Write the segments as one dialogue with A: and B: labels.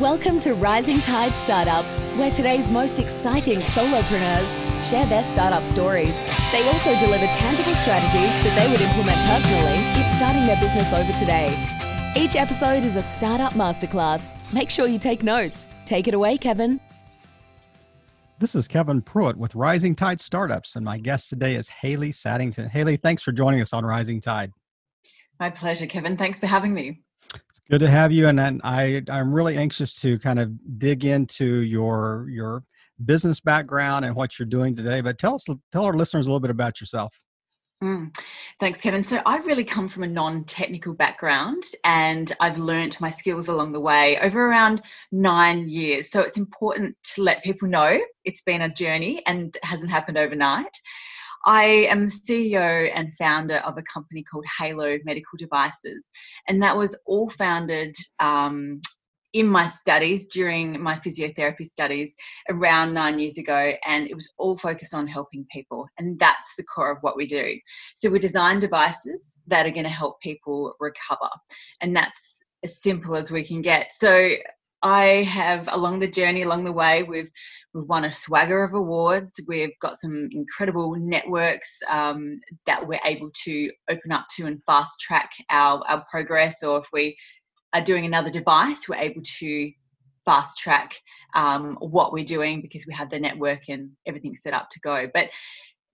A: Welcome to Rising Tide Startups, where today's most exciting solopreneurs share their startup stories. They also deliver tangible strategies that they would implement personally if starting their business over today. Each episode is a startup masterclass. Make sure you take notes. Take it away, Kevin.
B: This is Kevin Pruitt with Rising Tide Startups, and my guest today is Haley Saddington. Haley, thanks for joining us on Rising Tide.
C: My pleasure, Kevin. Thanks for having me.
B: Good to have you, and, and I I'm really anxious to kind of dig into your your business background and what you're doing today. But tell us tell our listeners a little bit about yourself.
C: Mm. Thanks, Kevin. So I really come from a non-technical background, and I've learnt my skills along the way over around nine years. So it's important to let people know it's been a journey and hasn't happened overnight. I am the CEO and founder of a company called Halo Medical Devices, and that was all founded um, in my studies during my physiotherapy studies around nine years ago and it was all focused on helping people and that's the core of what we do. So we design devices that are going to help people recover and that's as simple as we can get. So I have along the journey, along the way, we've we've won a swagger of awards. We've got some incredible networks um, that we're able to open up to and fast track our, our progress. Or if we are doing another device, we're able to fast track um, what we're doing because we have the network and everything set up to go. But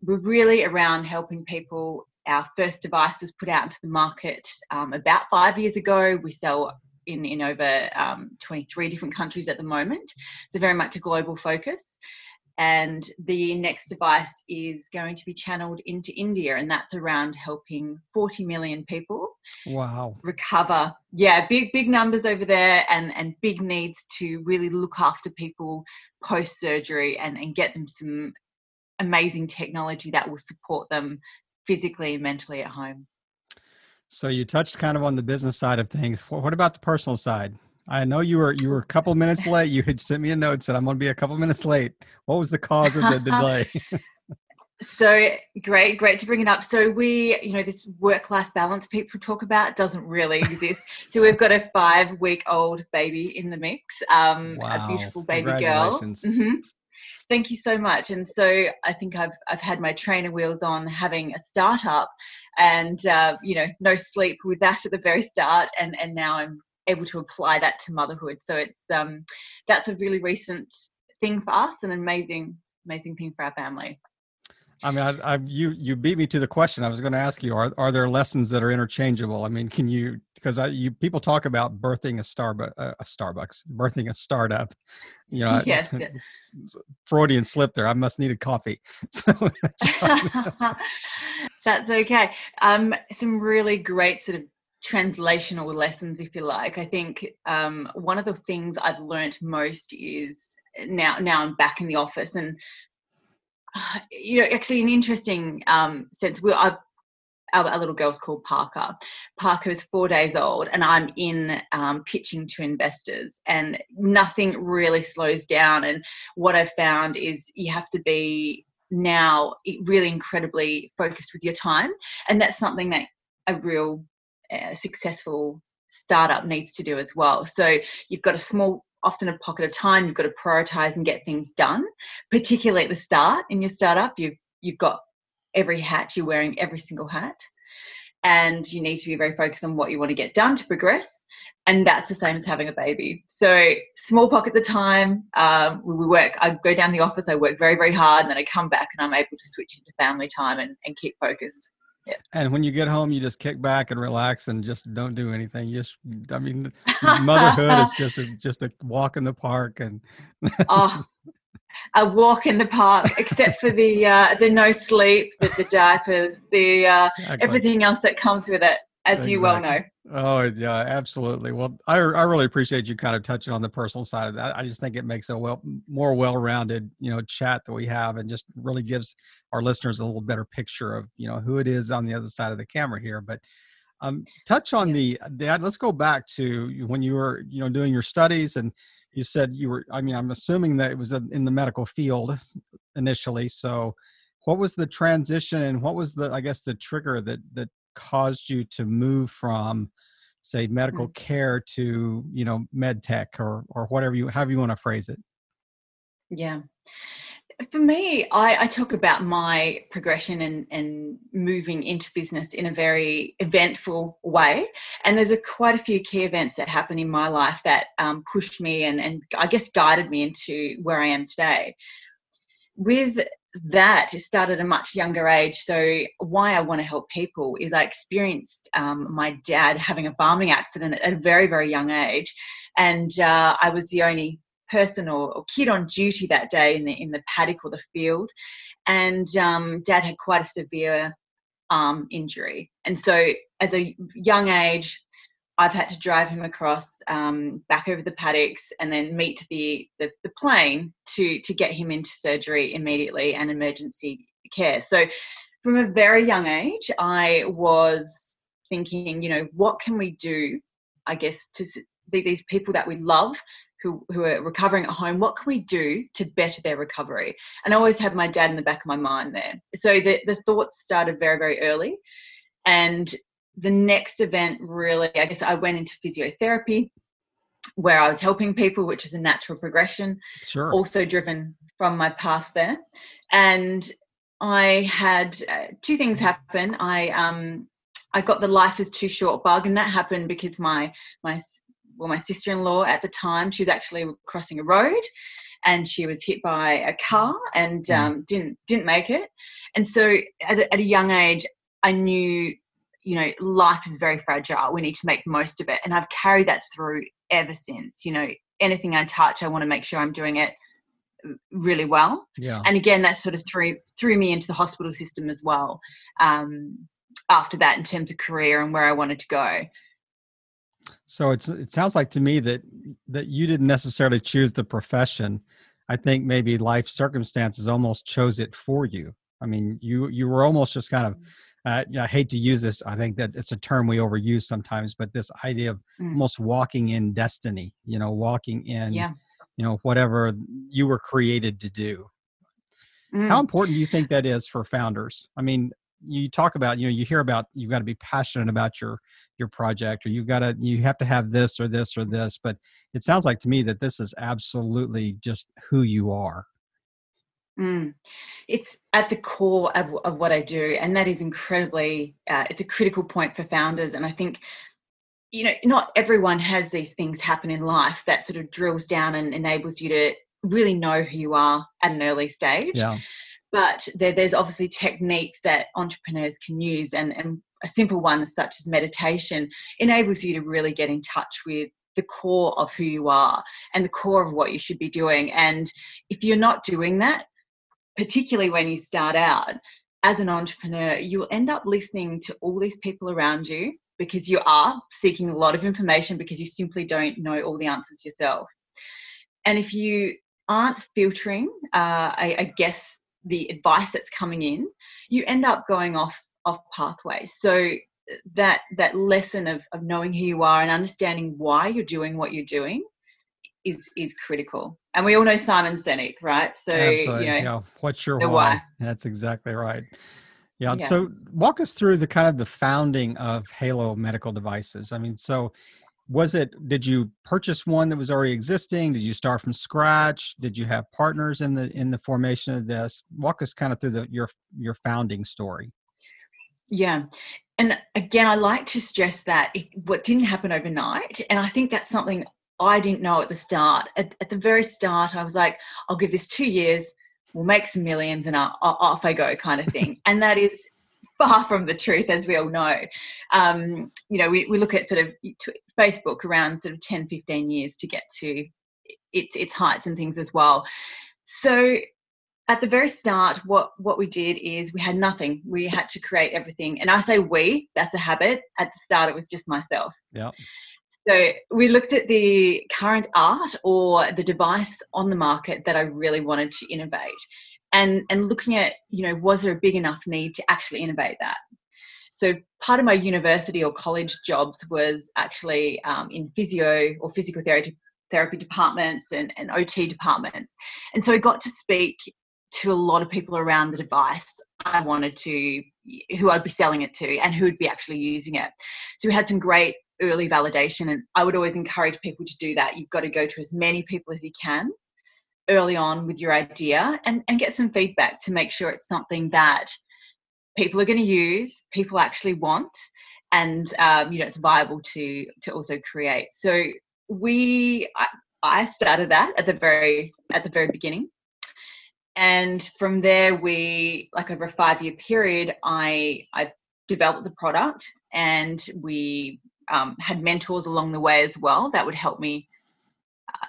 C: we're really around helping people. Our first device was put out into the market um, about five years ago. We sell in, in over um, 23 different countries at the moment. So, very much a global focus. And the next device is going to be channeled into India, and that's around helping 40 million people.
B: Wow.
C: Recover. Yeah, big, big numbers over there, and, and big needs to really look after people post surgery and, and get them some amazing technology that will support them physically and mentally at home.
B: So you touched kind of on the business side of things. What about the personal side? I know you were you were a couple minutes late. You had sent me a note said I'm going to be a couple minutes late. What was the cause of the delay?
C: so great, great to bring it up. So we, you know, this work-life balance people talk about doesn't really exist. so we've got a five-week-old baby in the mix, um, wow. a beautiful baby girl. Mm-hmm. Thank you so much. And so I think I've I've had my trainer wheels on having a startup and uh, you know no sleep with that at the very start and and now i'm able to apply that to motherhood so it's um that's a really recent thing for us an amazing amazing thing for our family
B: I mean, I, I, you you beat me to the question. I was going to ask you: Are are there lessons that are interchangeable? I mean, can you because I you people talk about birthing a Starbucks a Starbucks birthing a startup. You know, yes. Freudian slip there. I must need a coffee. So
C: that's okay. Um, some really great sort of translational lessons, if you like. I think um, one of the things I've learned most is now now I'm back in the office and you know actually an interesting um, sense. We I've our, our, little girl's called Parker. Parker is four days old, and I'm in um, pitching to investors, and nothing really slows down. And what I've found is you have to be now really incredibly focused with your time, and that's something that a real uh, successful startup needs to do as well. So you've got a small often a pocket of time you've got to prioritize and get things done particularly at the start in your startup you've you've got every hat you're wearing every single hat and you need to be very focused on what you want to get done to progress and that's the same as having a baby so small pockets of time um, we work i go down the office i work very very hard and then i come back and i'm able to switch into family time and, and keep focused
B: yeah. And when you get home, you just kick back and relax and just don't do anything. You just, I mean, motherhood is just a just a walk in the park and.
C: oh, a walk in the park, except for the uh, the no sleep, the, the diapers, the uh, exactly. everything else that comes with it, as exactly. you well know.
B: Oh yeah, absolutely. Well, I I really appreciate you kind of touching on the personal side of that. I just think it makes a well more well-rounded you know chat that we have, and just really gives our listeners a little better picture of you know who it is on the other side of the camera here. But um, touch on the dad. Let's go back to when you were you know doing your studies and you said you were i mean i'm assuming that it was in the medical field initially so what was the transition and what was the i guess the trigger that that caused you to move from say medical mm. care to you know med tech or or whatever you however you want to phrase it.
C: Yeah. For me I, I talk about my progression and, and moving into business in a very eventful way and there's a quite a few key events that happened in my life that um, pushed me and, and i guess guided me into where i am today. With that started at a much younger age. So why i want to help people is i experienced um, my dad having a farming accident at a very very young age. And uh, i was the only person or, or, kid on duty that day in the in the paddock or the field. And um, dad had quite a severe arm injury. And so as a young age I've had to drive him across um, back over the paddocks and then meet the, the, the plane to to get him into surgery immediately and emergency care. So from a very young age, I was thinking, you know, what can we do? I guess to these people that we love who, who are recovering at home, what can we do to better their recovery? And I always had my dad in the back of my mind there. So the, the thoughts started very, very early. And the next event really, I guess I went into physiotherapy where I was helping people, which is a natural progression.
B: Sure.
C: Also driven from my past there. And I had uh, two things happen. I um I got the life is too short bug, and that happened because my my well my sister-in-law at the time she was actually crossing a road, and she was hit by a car and mm. um, didn't didn't make it. And so at a, at a young age, I knew you know, life is very fragile. We need to make most of it. And I've carried that through ever since. You know, anything I touch, I want to make sure I'm doing it really well.
B: Yeah.
C: And again, that sort of threw threw me into the hospital system as well. Um, after that, in terms of career and where I wanted to go.
B: So it's it sounds like to me that that you didn't necessarily choose the profession. I think maybe life circumstances almost chose it for you. I mean, you you were almost just kind of uh, I hate to use this. I think that it's a term we overuse sometimes, but this idea of mm. almost walking in destiny, you know, walking in,
C: yeah.
B: you know, whatever you were created to do. Mm. How important do you think that is for founders? I mean, you talk about, you know, you hear about you've got to be passionate about your your project, or you've got to you have to have this or this or this. But it sounds like to me that this is absolutely just who you are.
C: Mm. It's at the core of, of what I do, and that is incredibly. Uh, it's a critical point for founders, and I think you know not everyone has these things happen in life that sort of drills down and enables you to really know who you are at an early stage.
B: Yeah.
C: But there, there's obviously techniques that entrepreneurs can use, and, and a simple one such as meditation enables you to really get in touch with the core of who you are and the core of what you should be doing. And if you're not doing that, particularly when you start out as an entrepreneur, you'll end up listening to all these people around you because you are seeking a lot of information because you simply don't know all the answers yourself. And if you aren't filtering, uh, I, I guess, the advice that's coming in, you end up going off off pathways. So that that lesson of, of knowing who you are and understanding why you're doing what you're doing is is critical. And we all know Simon Sinek, right? So
B: Absolutely.
C: you know,
B: yeah. what's your why? why? That's exactly right. Yeah. yeah. So walk us through the kind of the founding of Halo Medical Devices. I mean, so was it did you purchase one that was already existing did you start from scratch did you have partners in the in the formation of this walk us kind of through the your your founding story
C: yeah and again i like to stress that it, what didn't happen overnight and i think that's something I didn't know at the start. At, at, the very start, I was like, I'll give this two years, we'll make some millions, and I'll, I'll, off I go, kind of thing. and that is far from the truth, as we all know. Um, you know, we, we look at sort of Facebook around sort of 10, 15 years to get to its, its heights and things as well. So at the very start, what, what we did is we had nothing. We had to create everything. And I say we, that's a habit. At the start, it was just myself.
B: Yeah.
C: So we looked at the current art or the device on the market that I really wanted to innovate and, and looking at, you know, was there a big enough need to actually innovate that? So part of my university or college jobs was actually um, in physio or physical therapy, therapy departments and, and OT departments. And so I got to speak to a lot of people around the device I wanted to, who I'd be selling it to and who would be actually using it. So we had some great early validation. And I would always encourage people to do that. You've got to go to as many people as you can early on with your idea and, and get some feedback to make sure it's something that people are going to use, people actually want, and um, you know it's viable to to also create. So we, I, I started that at the very at the very beginning, and from there we like over a five year period, I I developed the product and we um, had mentors along the way as well that would help me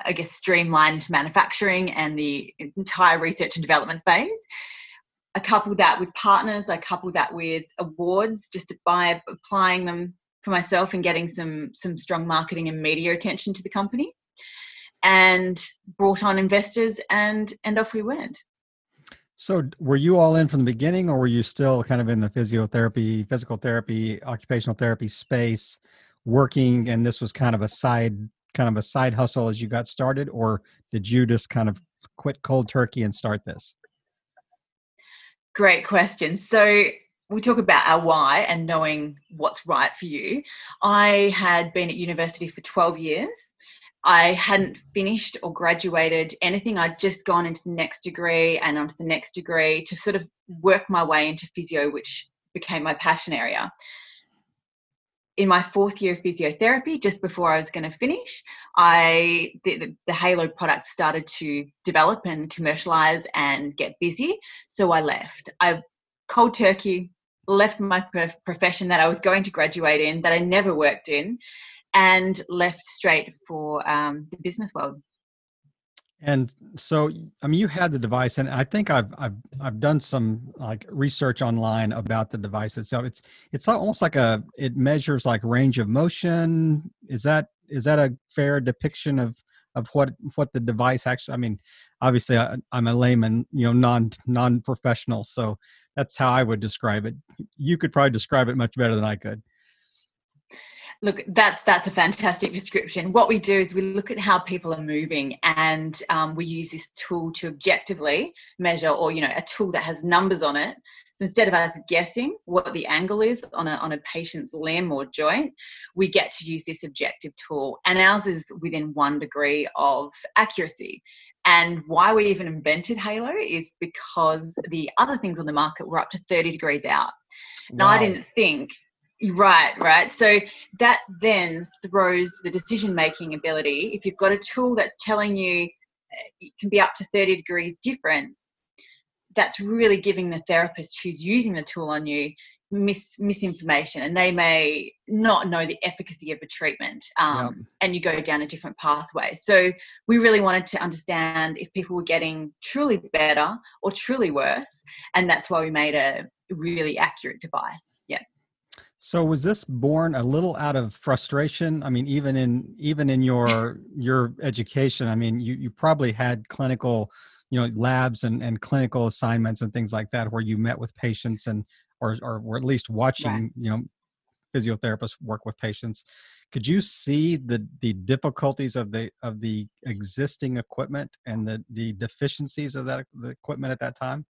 C: I guess, streamline into manufacturing and the entire research and development phase. I couple that with partners, I couple that with awards just by applying them for myself and getting some some strong marketing and media attention to the company and brought on investors and and off we went.
B: So were you all in from the beginning or were you still kind of in the physiotherapy, physical therapy, occupational therapy space working and this was kind of a side kind of a side hustle as you got started, or did you just kind of quit cold turkey and start this?
C: Great question. So we talk about our why and knowing what's right for you. I had been at university for 12 years. I hadn't finished or graduated anything. I'd just gone into the next degree and onto the next degree to sort of work my way into physio, which became my passion area in my fourth year of physiotherapy, just before I was going to finish, I the, the, the, Halo product started to develop and commercialize and get busy. So I left. I cold turkey left my profession that I was going to graduate in, that I never worked in, and left straight for um, the business world.
B: And so, I mean, you had the device, and I think I've I've I've done some like research online about the device itself. It's it's almost like a it measures like range of motion. Is that is that a fair depiction of of what what the device actually? I mean, obviously, I, I'm a layman, you know, non non professional, so that's how I would describe it. You could probably describe it much better than I could.
C: Look, that's that's a fantastic description. What we do is we look at how people are moving, and um, we use this tool to objectively measure, or you know, a tool that has numbers on it. So instead of us guessing what the angle is on a on a patient's limb or joint, we get to use this objective tool, and ours is within one degree of accuracy. And why we even invented Halo is because the other things on the market were up to 30 degrees out. Wow. Now, I didn't think Right, right. So that then throws the decision making ability. If you've got a tool that's telling you uh, it can be up to 30 degrees difference, that's really giving the therapist who's using the tool on you mis- misinformation and they may not know the efficacy of a treatment um, yep. and you go down a different pathway. So we really wanted to understand if people were getting truly better or truly worse. And that's why we made a really accurate device.
B: So was this born a little out of frustration? I mean, even in even in your your education, I mean, you you probably had clinical, you know, labs and and clinical assignments and things like that where you met with patients and or or, or at least watching, right. you know, physiotherapists work with patients. Could you see the the difficulties of the of the existing equipment and the the deficiencies of that the equipment at that time?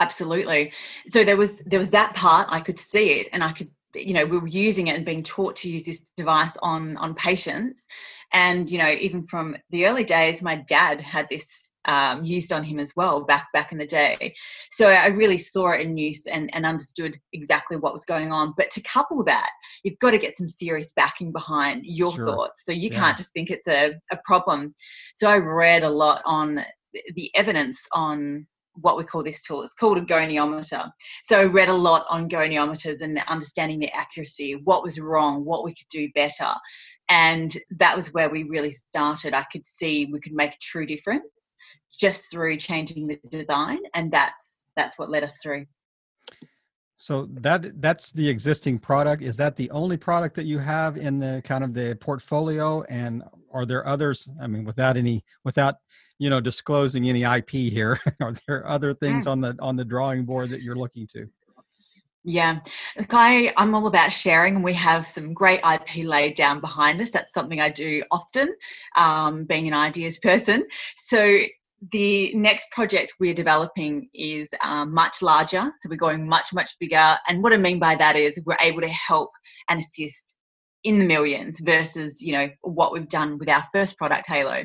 C: Absolutely. So there was there was that part i could see it and i could you know we were using it and being taught to use this device on on patients. And you know even from the early days my dad had this um, used on him as well back back in the day. So i really saw it in use and, and understood exactly what was going on. But to couple that you've got to get some serious backing behind your sure. thoughts. So you yeah. can't just think it's a, a problem. So i read a lot on the evidence on what we call this tool. It's called a goniometer. So I read a lot on goniometers and understanding the accuracy, what was wrong, what we could do better. And that was where we really started. I could see we could make a true difference just through changing the design. And that's that's what led us through.
B: So that that's the existing product. Is that the only product that you have in the kind of the portfolio? And are there others? I mean, without any without you know disclosing any ip here are there other things mm. on the on the drawing board that you're looking to
C: yeah, I, I'm all about sharing, and we have some great IP laid down behind us. That's something I do often, um, being an ideas person. So, the next project we're developing is um, much larger. So, we're going much, much bigger. And what I mean by that is we're able to help and assist in the millions versus you know what we've done with our first product halo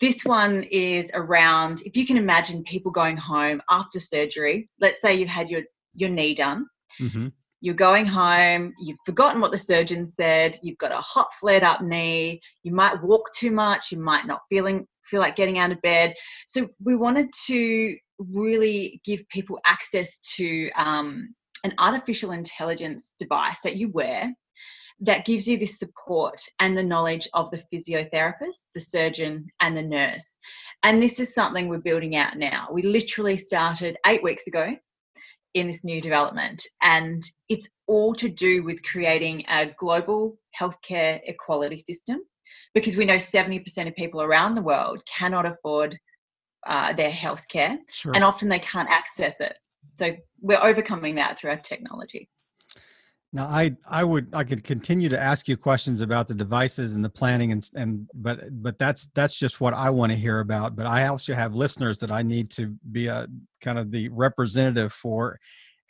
C: this one is around if you can imagine people going home after surgery let's say you've had your your knee done. Mm-hmm. you're going home you've forgotten what the surgeon said you've got a hot flared up knee you might walk too much you might not feeling feel like getting out of bed. So we wanted to really give people access to um, an artificial intelligence device that you wear that gives you this support and the knowledge of the physiotherapist, the surgeon, and the nurse. And this is something we're building out now. We literally started eight weeks ago in this new development, and it's all to do with creating a global healthcare equality system because we know 70% of people around the world cannot afford uh, their healthcare sure. and often they can't access it. So we're overcoming that through our technology.
B: Now, I I would I could continue to ask you questions about the devices and the planning and and but but that's that's just what I want to hear about. But I also have listeners that I need to be a kind of the representative for,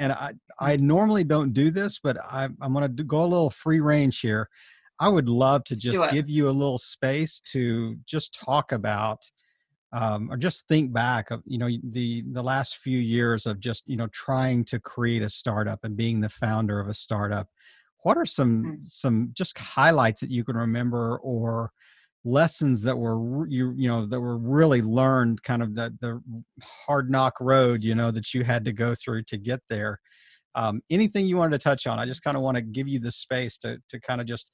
B: and I I mm. normally don't do this, but I I'm going to go a little free range here. I would love to just give you a little space to just talk about um, or just think back of you know the the last few years of just you know trying to create a startup and being the founder of a startup what are some mm-hmm. some just highlights that you can remember or lessons that were you you know that were really learned kind of the the hard knock road you know that you had to go through to get there? Um, anything you wanted to touch on? I just kind of want to give you the space to to kind of just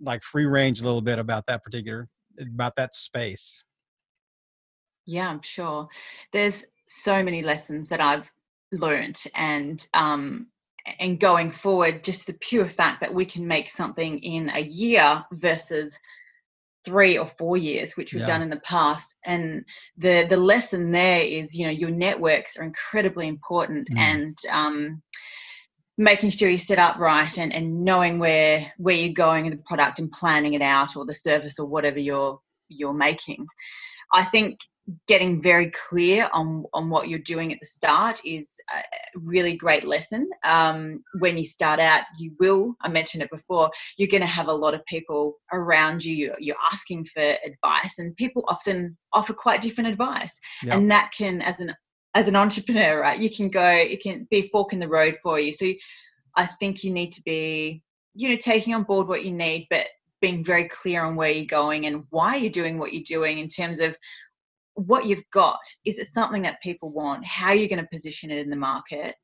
B: like free range a little bit about that particular about that space
C: yeah, I'm sure. There's so many lessons that I've learned and um and going forward just the pure fact that we can make something in a year versus three or four years which we've yeah. done in the past and the the lesson there is you know your networks are incredibly important mm. and um making sure you set up right and, and knowing where where you're going in the product and planning it out or the service or whatever you're you're making i think getting very clear on on what you're doing at the start is a really great lesson. Um, when you start out you will i mentioned it before you're going to have a lot of people around you you're asking for advice and people often offer quite different advice. Yep. and that can as an as an entrepreneur right you can go it can be a fork in the road for you. So i think you need to be you know taking on board what you need but being very clear on where you're going and why you're doing what you're doing in terms of what you've got is it something that people want? How are you going to position it in the market?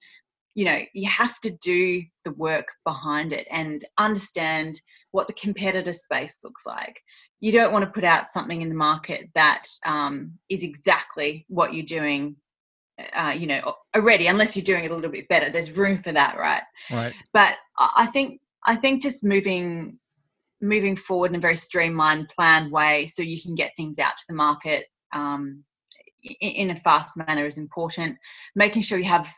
C: You know you have to do the work behind it and understand what the competitor space looks like. You don't want to put out something in the market that um, is exactly what you're doing uh, you know already unless you're doing it a little bit better. There's room for that right?
B: Right.
C: But i think i think just moving moving forward in a very streamlined planned way so you can get things out to the market um, in a fast manner is important. Making sure you have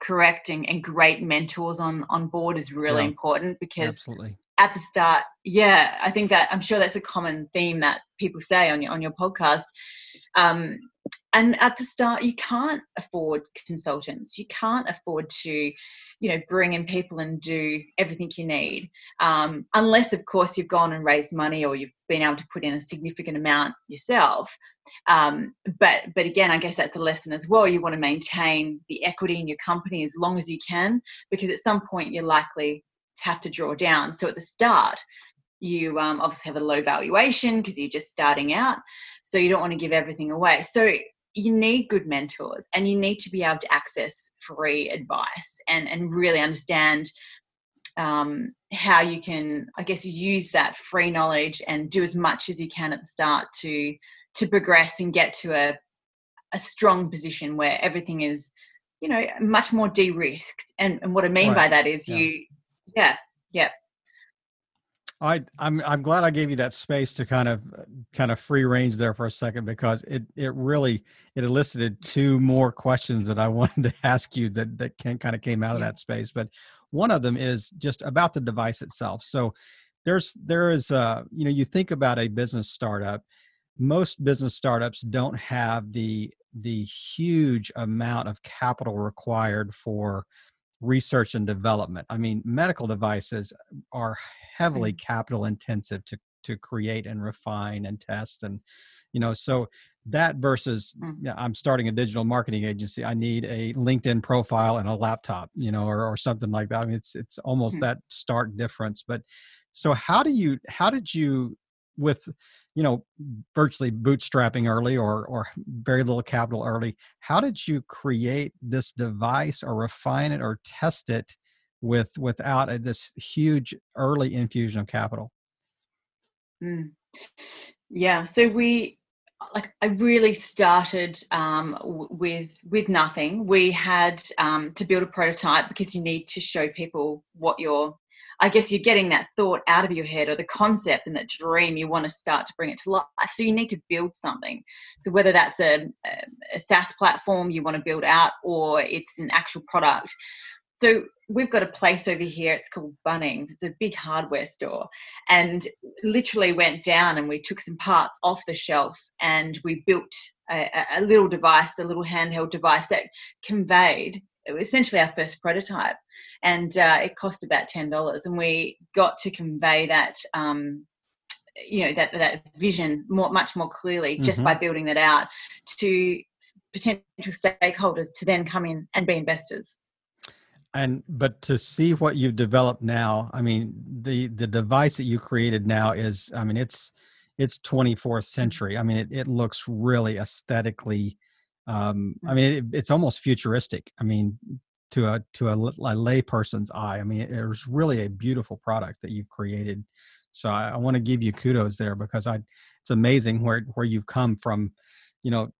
C: correct and, and great mentors on on board is really yeah, important because
B: absolutely.
C: at the start, yeah, I think that I'm sure that's a common theme that people say on your on your podcast. Um, and at the start, you can't afford consultants. You can't afford to you know bring in people and do everything you need um, unless of course you've gone and raised money or you've been able to put in a significant amount yourself um, but but again i guess that's a lesson as well. You want to maintain the equity in your company as long as you can because at some point you're likely to have to draw down. So at the start you um, obviously have a low valuation because you're just starting out so you don't want to give everything away. So you need good mentors and you need to be able to access free advice and, and really understand um, how you can, I guess, use that free knowledge and do as much as you can at the start to to progress and get to a a strong position where everything is, you know, much more de-risked. And, and what I mean right. by that is yeah. you, yeah, yeah,
B: I I'm I'm glad I gave you that space to kind of kind of free range there for a second because it it really it elicited two more questions that I wanted to ask you that that can kind of came out of that space. But one of them is just about the device itself. So there's there is uh you know you think about a business startup most business startups don't have the the huge amount of capital required for research and development. I mean, medical devices are heavily capital intensive to to create and refine and test and you know so that versus
C: Mm.
B: yeah, i'm starting a digital marketing agency i need a linkedin profile and a laptop you know or, or something like that i mean it's it's almost
C: Mm.
B: that stark difference but so how do you how did you with you know virtually bootstrapping early or or very little capital early how did you create this device or refine it or test it with without a, this huge early infusion of capital
C: Mm. Yeah, so we like I really started um, w- with with nothing. We had um, to build a prototype because you need to show people what you're. I guess you're getting that thought out of your head or the concept and that dream. You want to start to bring it to life, so you need to build something. So whether that's a, a, SaaS platform you want to build out or it's an actual product. So we've got a place over here. It's called Bunnings. It's a big hardware store, and literally went down and we took some parts off the shelf and we built a, a- little device, a little handheld device that conveyed essentially our first prototype, and uh, it cost about ten dollars, and we got to convey that. Um, you know that that vision more much more clearly just
B: Mhm.
C: by building that out to potential stakeholders to then come in and be investors
B: and but to see what you've developed now i mean the the device that you created now is i mean it's it's 24th century i mean it, it looks really aesthetically um i mean it, it's almost futuristic i mean to a to a, a lay person's eye i mean it, it was really a beautiful product that you've created. So i, I want to give you kudos there because i it's amazing where where you've come from you know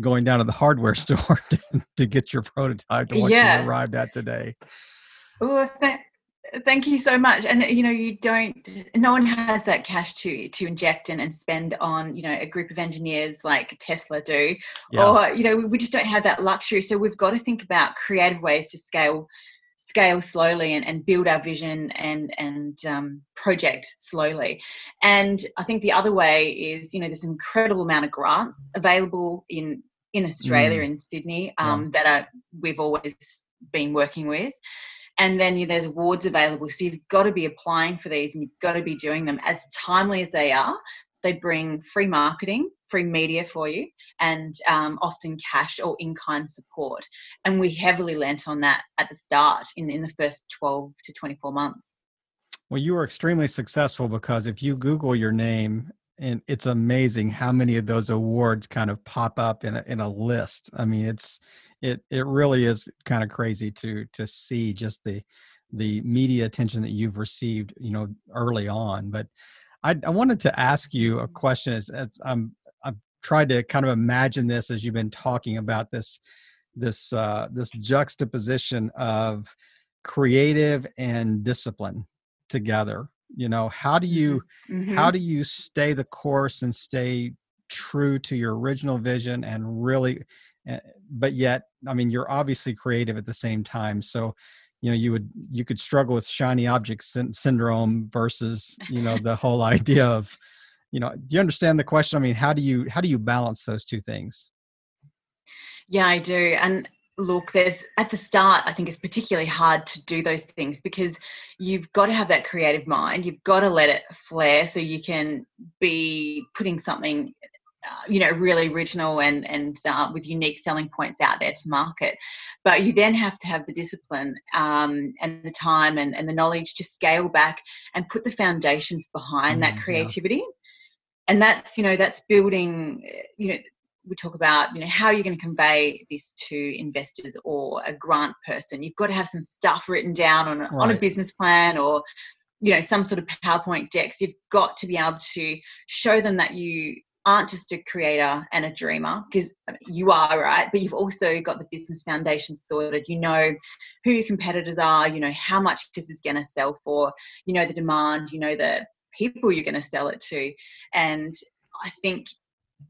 B: going down to the hardware store to, to get your prototype to what
C: Yeah.
B: you arrived at today.
C: Th- thank you so much. And you know, you don't. No one has that cash to to inject and, and spend on you know a group of engineers like Tesla do,
B: yeah
C: or you know, we- just don't have that luxury. So we've got to think about creative ways to scale scale slowly and, and build our vision and and um, project slowly and i think the other way is you know there's an incredible amount of grants available in in australia in sydney um, that are we've always been working with and then you, there's awards available. So you've got to be applying for these and you've got to be doing them. As timely as they are they bring free marketing free media for you and um, often cash or in-kind support. And we heavily lent on that at the start in, in the first 12 to 24 months.
B: Well, you were extremely successful because if you Google your name, and it's amazing how many of those awards kind of pop up in a in a list. I mean, it's it it really is kind of crazy to to see just the the media attention that you've received, you know, early on. But I I wanted to ask you a question. As, as I'm I've tried to kind of imagine this as you've been talking about this this uh, this juxtaposition of creative and discipline together you know how do you
C: Mhm.
B: how do you stay the course and stay true to your original vision and really Eh, but yet i mean you're obviously creative at the same time so you know you would you could struggle with shiny object syn- syndrome versus you know the whole idea of you know do you understand the question i mean how do you how do you balance those two things
C: Yeah, I do. And look, there's at the start, I think it's particularly hard to do those things because you've got to have that creative mind. You've got to let it flare so you can be putting something, uh, you know, really original and and uh, with unique selling points out there to market. But you then have to have the discipline um, and the time and, and the knowledge to scale back and put the foundations behind
B: Mm,
C: that
B: yeah.
C: creativity. And that's, you know, that's building, uh, you know, we talk about you know how are you're going to convey this to investors or a grant person you've got to have some stuff written down on a, on a business plan or you know some sort of powerpoint decks you've got to be able to show them that you aren't just a creator and a dreamer because you are right? But you've also got the business foundation sorted. You know who your competitors are you know how much this is going to sell for you know the demand you know the people you're going to sell it to. And i think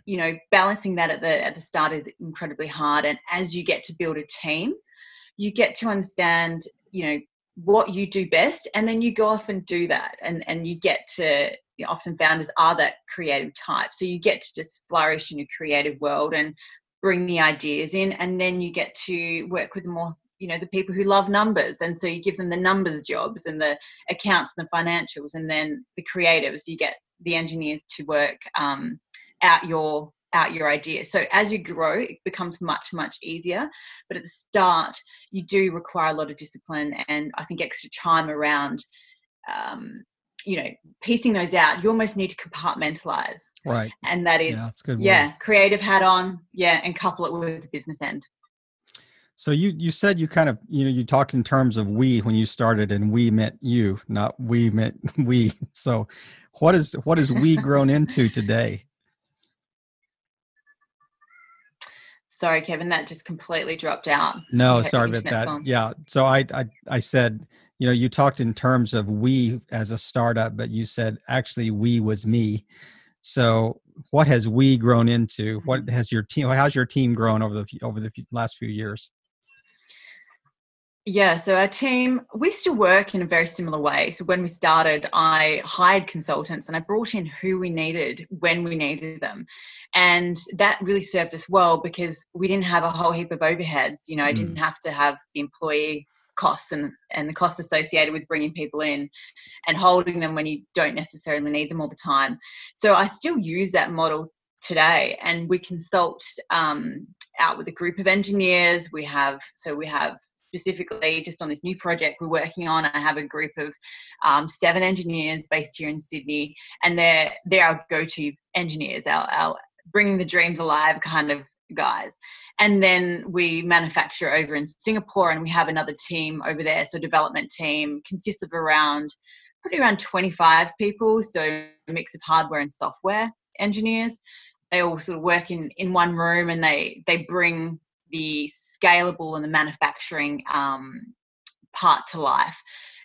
C: you know balancing that at the at the start is incredibly hard. And as you get to build a team you get to understand you know what you do best and then you go off and do that. And and you get to you know, often founders are that creative type. So you get to just flourish in your creative world and bring the ideas in and then you get to work with more you know the people who love numbers. And so you give them the numbers jobs and the accounts and the financials and then the creatives you get the engineers to work um, out your out your ideas so as you grow it becomes much much easier. But at the start you do require a lot of discipline and i think extra time around um, you know piecing those out you almost need to compartmentalize
B: right
C: and that is
B: yeah, good
C: yeah creative hat on yeah and couple it with the business end
B: so you you said you kind of you know you talked in terms of we when you started and we meant you, not we meant we. So what is what has we grown into today?
C: Sorry, Kevin, that just completely dropped out.
B: No, sorry about that. Yeah. So I, I I said, you know, you talked in terms of we as a startup, but you said actually we was me. So what has we grown into? What mm-hmm. has your team? How's your team grown over the over the last few years?
C: Yeah, so our team, we still work in a very similar way. So when we started, I hired consultants and I brought in who we needed when we needed them. And that really served us well because we didn't have a whole heap of overheads. You know, I didn't mm. have to have the employee costs and, and the costs associated with bringing people in and holding them when you don't necessarily need them all the time. So I still use that model today and we consult um, out with a group of engineers we have so we have specifically just on this new project we're working on. I have a group of um, seven engineers based here in Sydney, and they're they're our go-to engineers, our, our bringing the dreams alive kind of guys. And then we manufacture over in Singapore, and we have another team over there. So development team consists of around pretty around 25 people, so a mix of hardware and software engineers. They all sort of work in in one room, and they they bring the scalable and the manufacturing um, part to life.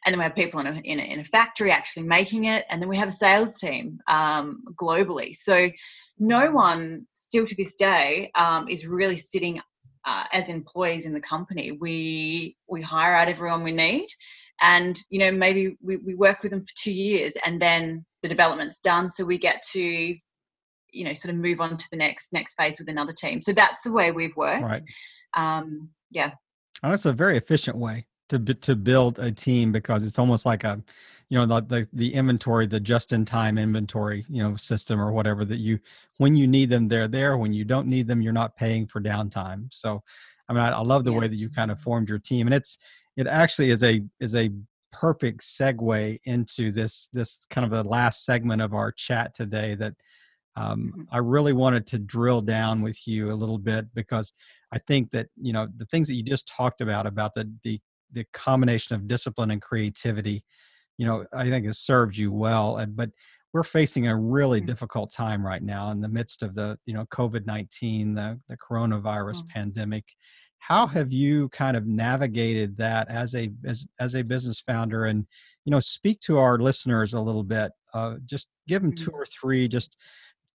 C: And then we have people in a, in a, in a factory actually making it, and then we have a sales team um, globally. So no one still to this day um, is really sitting uh, as employees in the company. We we hire out everyone we need, and you know maybe we, we work with them for two years, and then the development's done, so we get to you know sort of move on to the next next phase with another team. So that's the way we've worked.
B: Right
C: um, yeah.
B: And that's a very efficient way to to build a team because it's almost like a you know the, the, the inventory the just in time inventory you know system or whatever that you when you need them they're there when you don't need them you're not paying for downtime so i mean i, I love the yeah. way that you kind of formed your team and it's it actually is a is a perfect segue into this this kind of the last segment of our chat today that um, mm-hmm. i really wanted to drill down with you a little bit because I think that you know the things that you just talked about about the the the combination of discipline and creativity, you know, I think has served you well. But we're facing a really mm-hmm. difficult time right now in the midst of the you know COVID nineteen, the the coronavirus mm-hmm. pandemic. How have you kind of navigated that as a as as a business founder and you know speak to our listeners a little bit uh, just give them mm-hmm. two or three just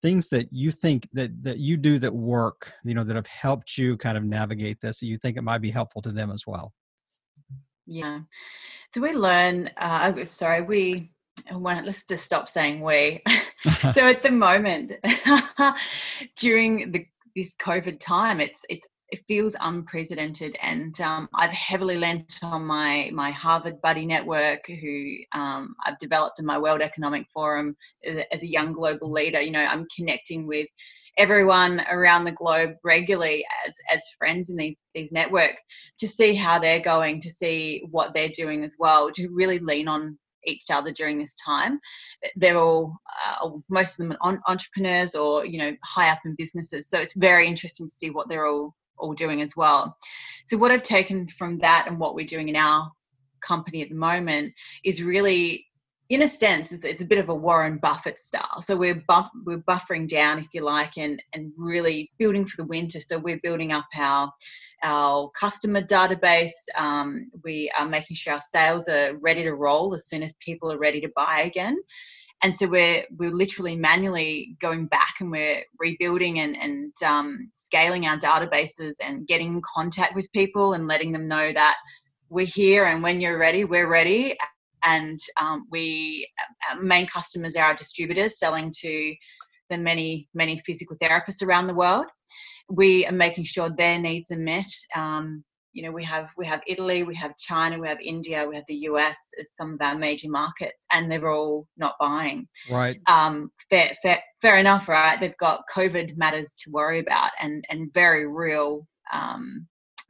B: things that you think that that you do that work you know that have helped you kind of navigate this that you think it might be helpful to them as well
C: yeah. So we learn uh sorry we let's just stop saying we. So at the moment during the this covid time it's it's it feels unprecedented and um, i've heavily lent on my my harvard buddy network who um, i've developed in my world economic forum as a, young global leader. You know i'm connecting with everyone around the globe regularly as as friends in these these networks to see how they're going to see what they're doing as well to really lean on each other during this time. They're all, uh, most of them are entrepreneurs or, you know, high up in businesses. So it's very interesting to see what they're all all doing as well. So what I've taken from that and what we're doing in our company at the moment is really in a sense it's, a bit of a Warren Buffett style. So we're buff, we're buffering down if you like and and really building for the winter. So we're building up our our customer database. Um, we are making sure our sales are ready to roll as soon as people are ready to buy again and so we're we're literally manually going back and we're rebuilding and and um, scaling our databases and getting in contact with people and letting them know that we're here and when you're ready we're ready and um, we our main customers are our distributors selling to the many many physical therapists around the world. We are making sure their needs are met. Um, you know we have we have italy we have china we have india we have the us as some of our major markets and they're all not buying.
B: Right.
C: Um fair fair, fair enough right? They've got covid matters to worry about and and very real um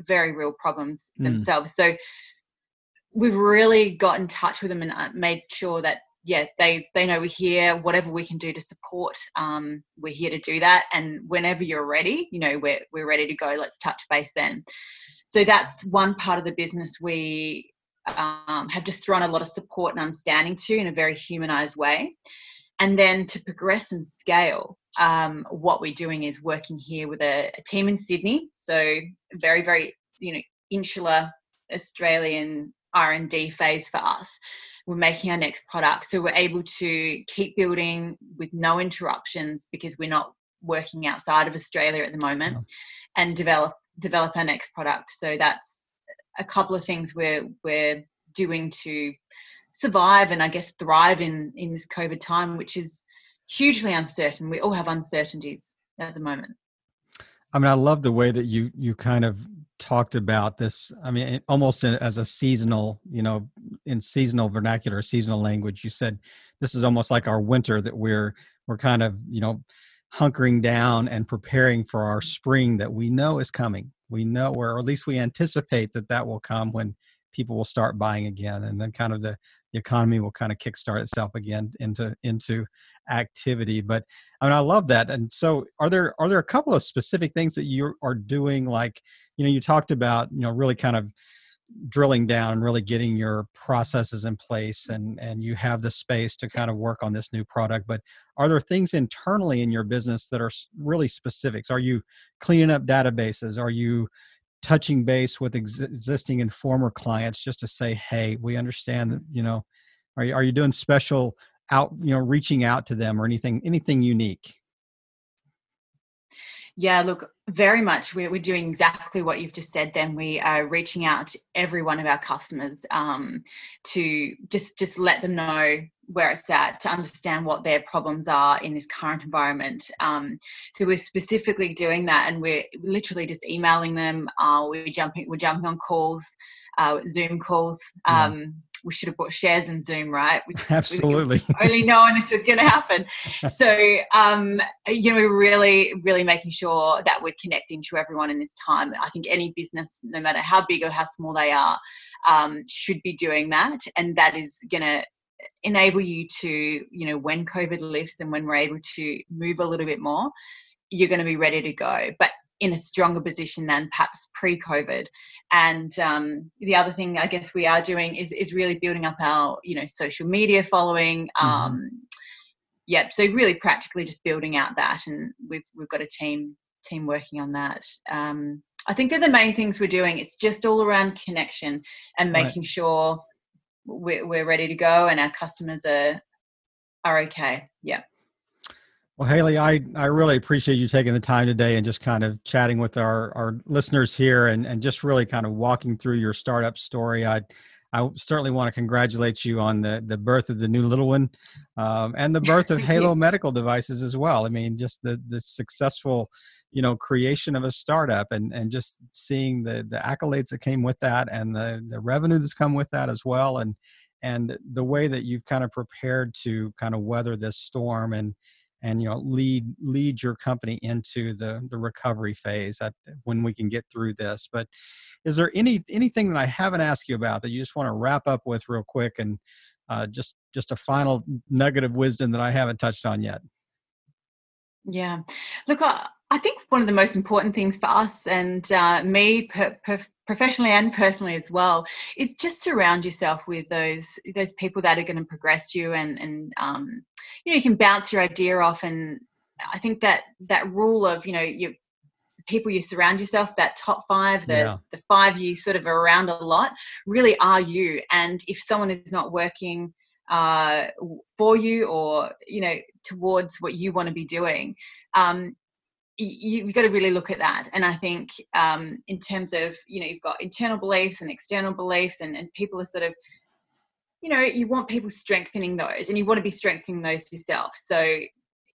C: very real problems mm. themselves. So we've really got in touch with them and uh, made sure that yeah, they they know we're here. Whatever we can do to support, um, we're here to do that. And whenever you're ready, you know, we're we're ready to go. Let's touch base then. So that's one part of the business we um, have just thrown a lot of support and understanding to in a very humanized way. And then to progress and scale, um, what we're doing is working here with a, a team in Sydney. So very very you know insular Australian R and D phase for us we're making our next product. So we're able to keep building with no interruptions because we're not working outside of Australia at the moment yeah. and develop develop our next product. So that's a couple of things we're we're doing to survive and I guess thrive in in this COVID time, which is hugely uncertain. We all have uncertainties at the moment.
B: I mean, I love the way that you you kind of talked about this i mean almost as a seasonal you know in seasonal vernacular seasonal language you said this is almost like our winter that we're we're kind of you know hunkering down and preparing for our spring that we know is coming. We know or at least we anticipate that that will come when people will start buying again. And then kind of the, the economy will kind of kickstart itself again into into activity but i mean i love that and so are there are there a couple of specific things that you are doing like you know you talked about you know really kind of drilling down and really getting your processes in place and and you have the space to kind of work on this new product but are there things internally in your business that are really specifics? Are you cleaning up databases? Are you touching base with ex- existing and former clients just to say hey we understand that you know are you, are you doing special out you know reaching out to them or anything anything unique
C: yeah, look, very much. We're, we're doing exactly what you've just said. Then we are reaching out to every one of our customers um, to just just let them know where it's at, to understand what their problems are in this current environment. Um, so we're specifically doing that, and we're literally just emailing them. Uh, we're jumping we're jumping on calls, uh, Zoom calls. Um, we should have bought shares in Zoom, right? We,
B: Absolutely.
C: We only knowing this was going to happen. so, um, you know, we're really, really making sure that we're connecting to everyone in this time. I think any business, no matter how big or how small they are, um, should be doing that. And that is going to enable you to, you know, when COVID lifts and when we're able to move a little bit more, you're going to be ready to go. But in a stronger position than perhaps pre-COVID. And um, the other thing I guess we are doing is is really building up our you know social media following. Mm-hmm. Um, yeah, so really practically just building out that, and we've we've got a team team working on that. Um, I think they're the main things we're doing. It's just all around connection and making right. sure we're, we're ready to go and our customers are are okay. Yeah.
B: Well, Haley, I, I really appreciate you taking the time today and just kind of chatting with our, our listeners here and, and just really kind of walking through your startup story. I I certainly want to congratulate you on the, the birth of the new little one um, and the birth of Halo Medical Devices as well. I mean, just the, the successful, you know, creation of a startup and, and just seeing the, the accolades that came with that and the, the revenue that's come with that as well. And, and the way that you've kind of prepared to kind of weather this storm and, and you know lead lead your company into the the recovery phase when we can get through this but is there any anything that i haven't asked you about that you just want to wrap up with real quick and uh, just just a final nugget of wisdom that i haven't touched on yet?
C: Yeah. Look I, I think one of the most important things for us and uh, me per, per, professionally and personally as well is just surround yourself with those those people that are going to progress you and and um, you know you can bounce your idea off and i think that that rule of you know you people you surround yourself that top five the, yeah. the five you sort of are around a lot really are you and if someone is not working uh, for you or you know towards what you want to be doing um, you've got to really look at that and i think um, in terms of you know you've got internal beliefs and external beliefs and, and people are sort of you know you want people strengthening those and you want to be strengthening those yourself. So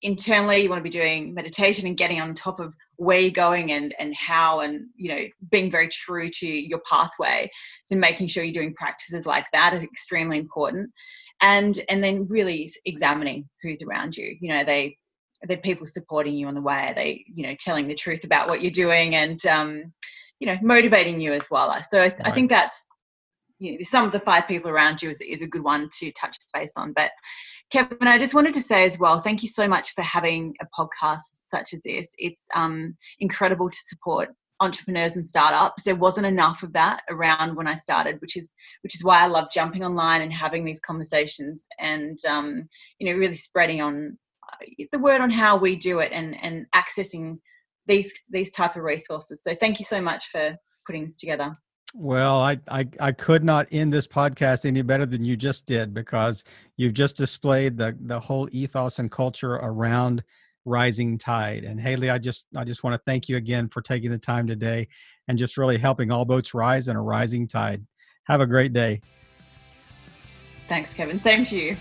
C: internally you want to be doing meditation and getting on top of where you're going and and how and you know being very true to your pathway. So making sure you're doing practices like that is extremely important. And and then really examining who's around you. You know they the people supporting you on the way. Are they you know telling the truth about what you're doing and um you know motivating you as well. So I, right. I think that's you know, some of the five people around you is, is a good one to touch base on but Kevin, I just wanted to say as well, thank you so much for having a podcast such as this. It's um, incredible to support entrepreneurs and startups. There wasn't enough of that around when I started, which is which is why I love jumping online and having these conversations and um, you know really spreading on uh, the word on how we do it and and accessing these these type of resources. So thank you so much for putting this together.
B: Well, I, I I could not end this podcast any better than you just did because you've just displayed the the whole ethos and culture around rising tide. And Haley, I just I just want to thank you again for taking the time today and just really helping all boats rise in a rising tide. Have a great day.
C: Thanks, Kevin. Same to you.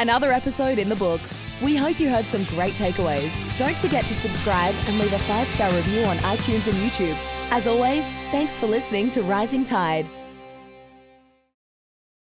A: Another episode in the books. We hope you heard some great takeaways. Don't forget to subscribe and leave a five star review on iTunes and YouTube. As always, thanks for listening to Rising Tide.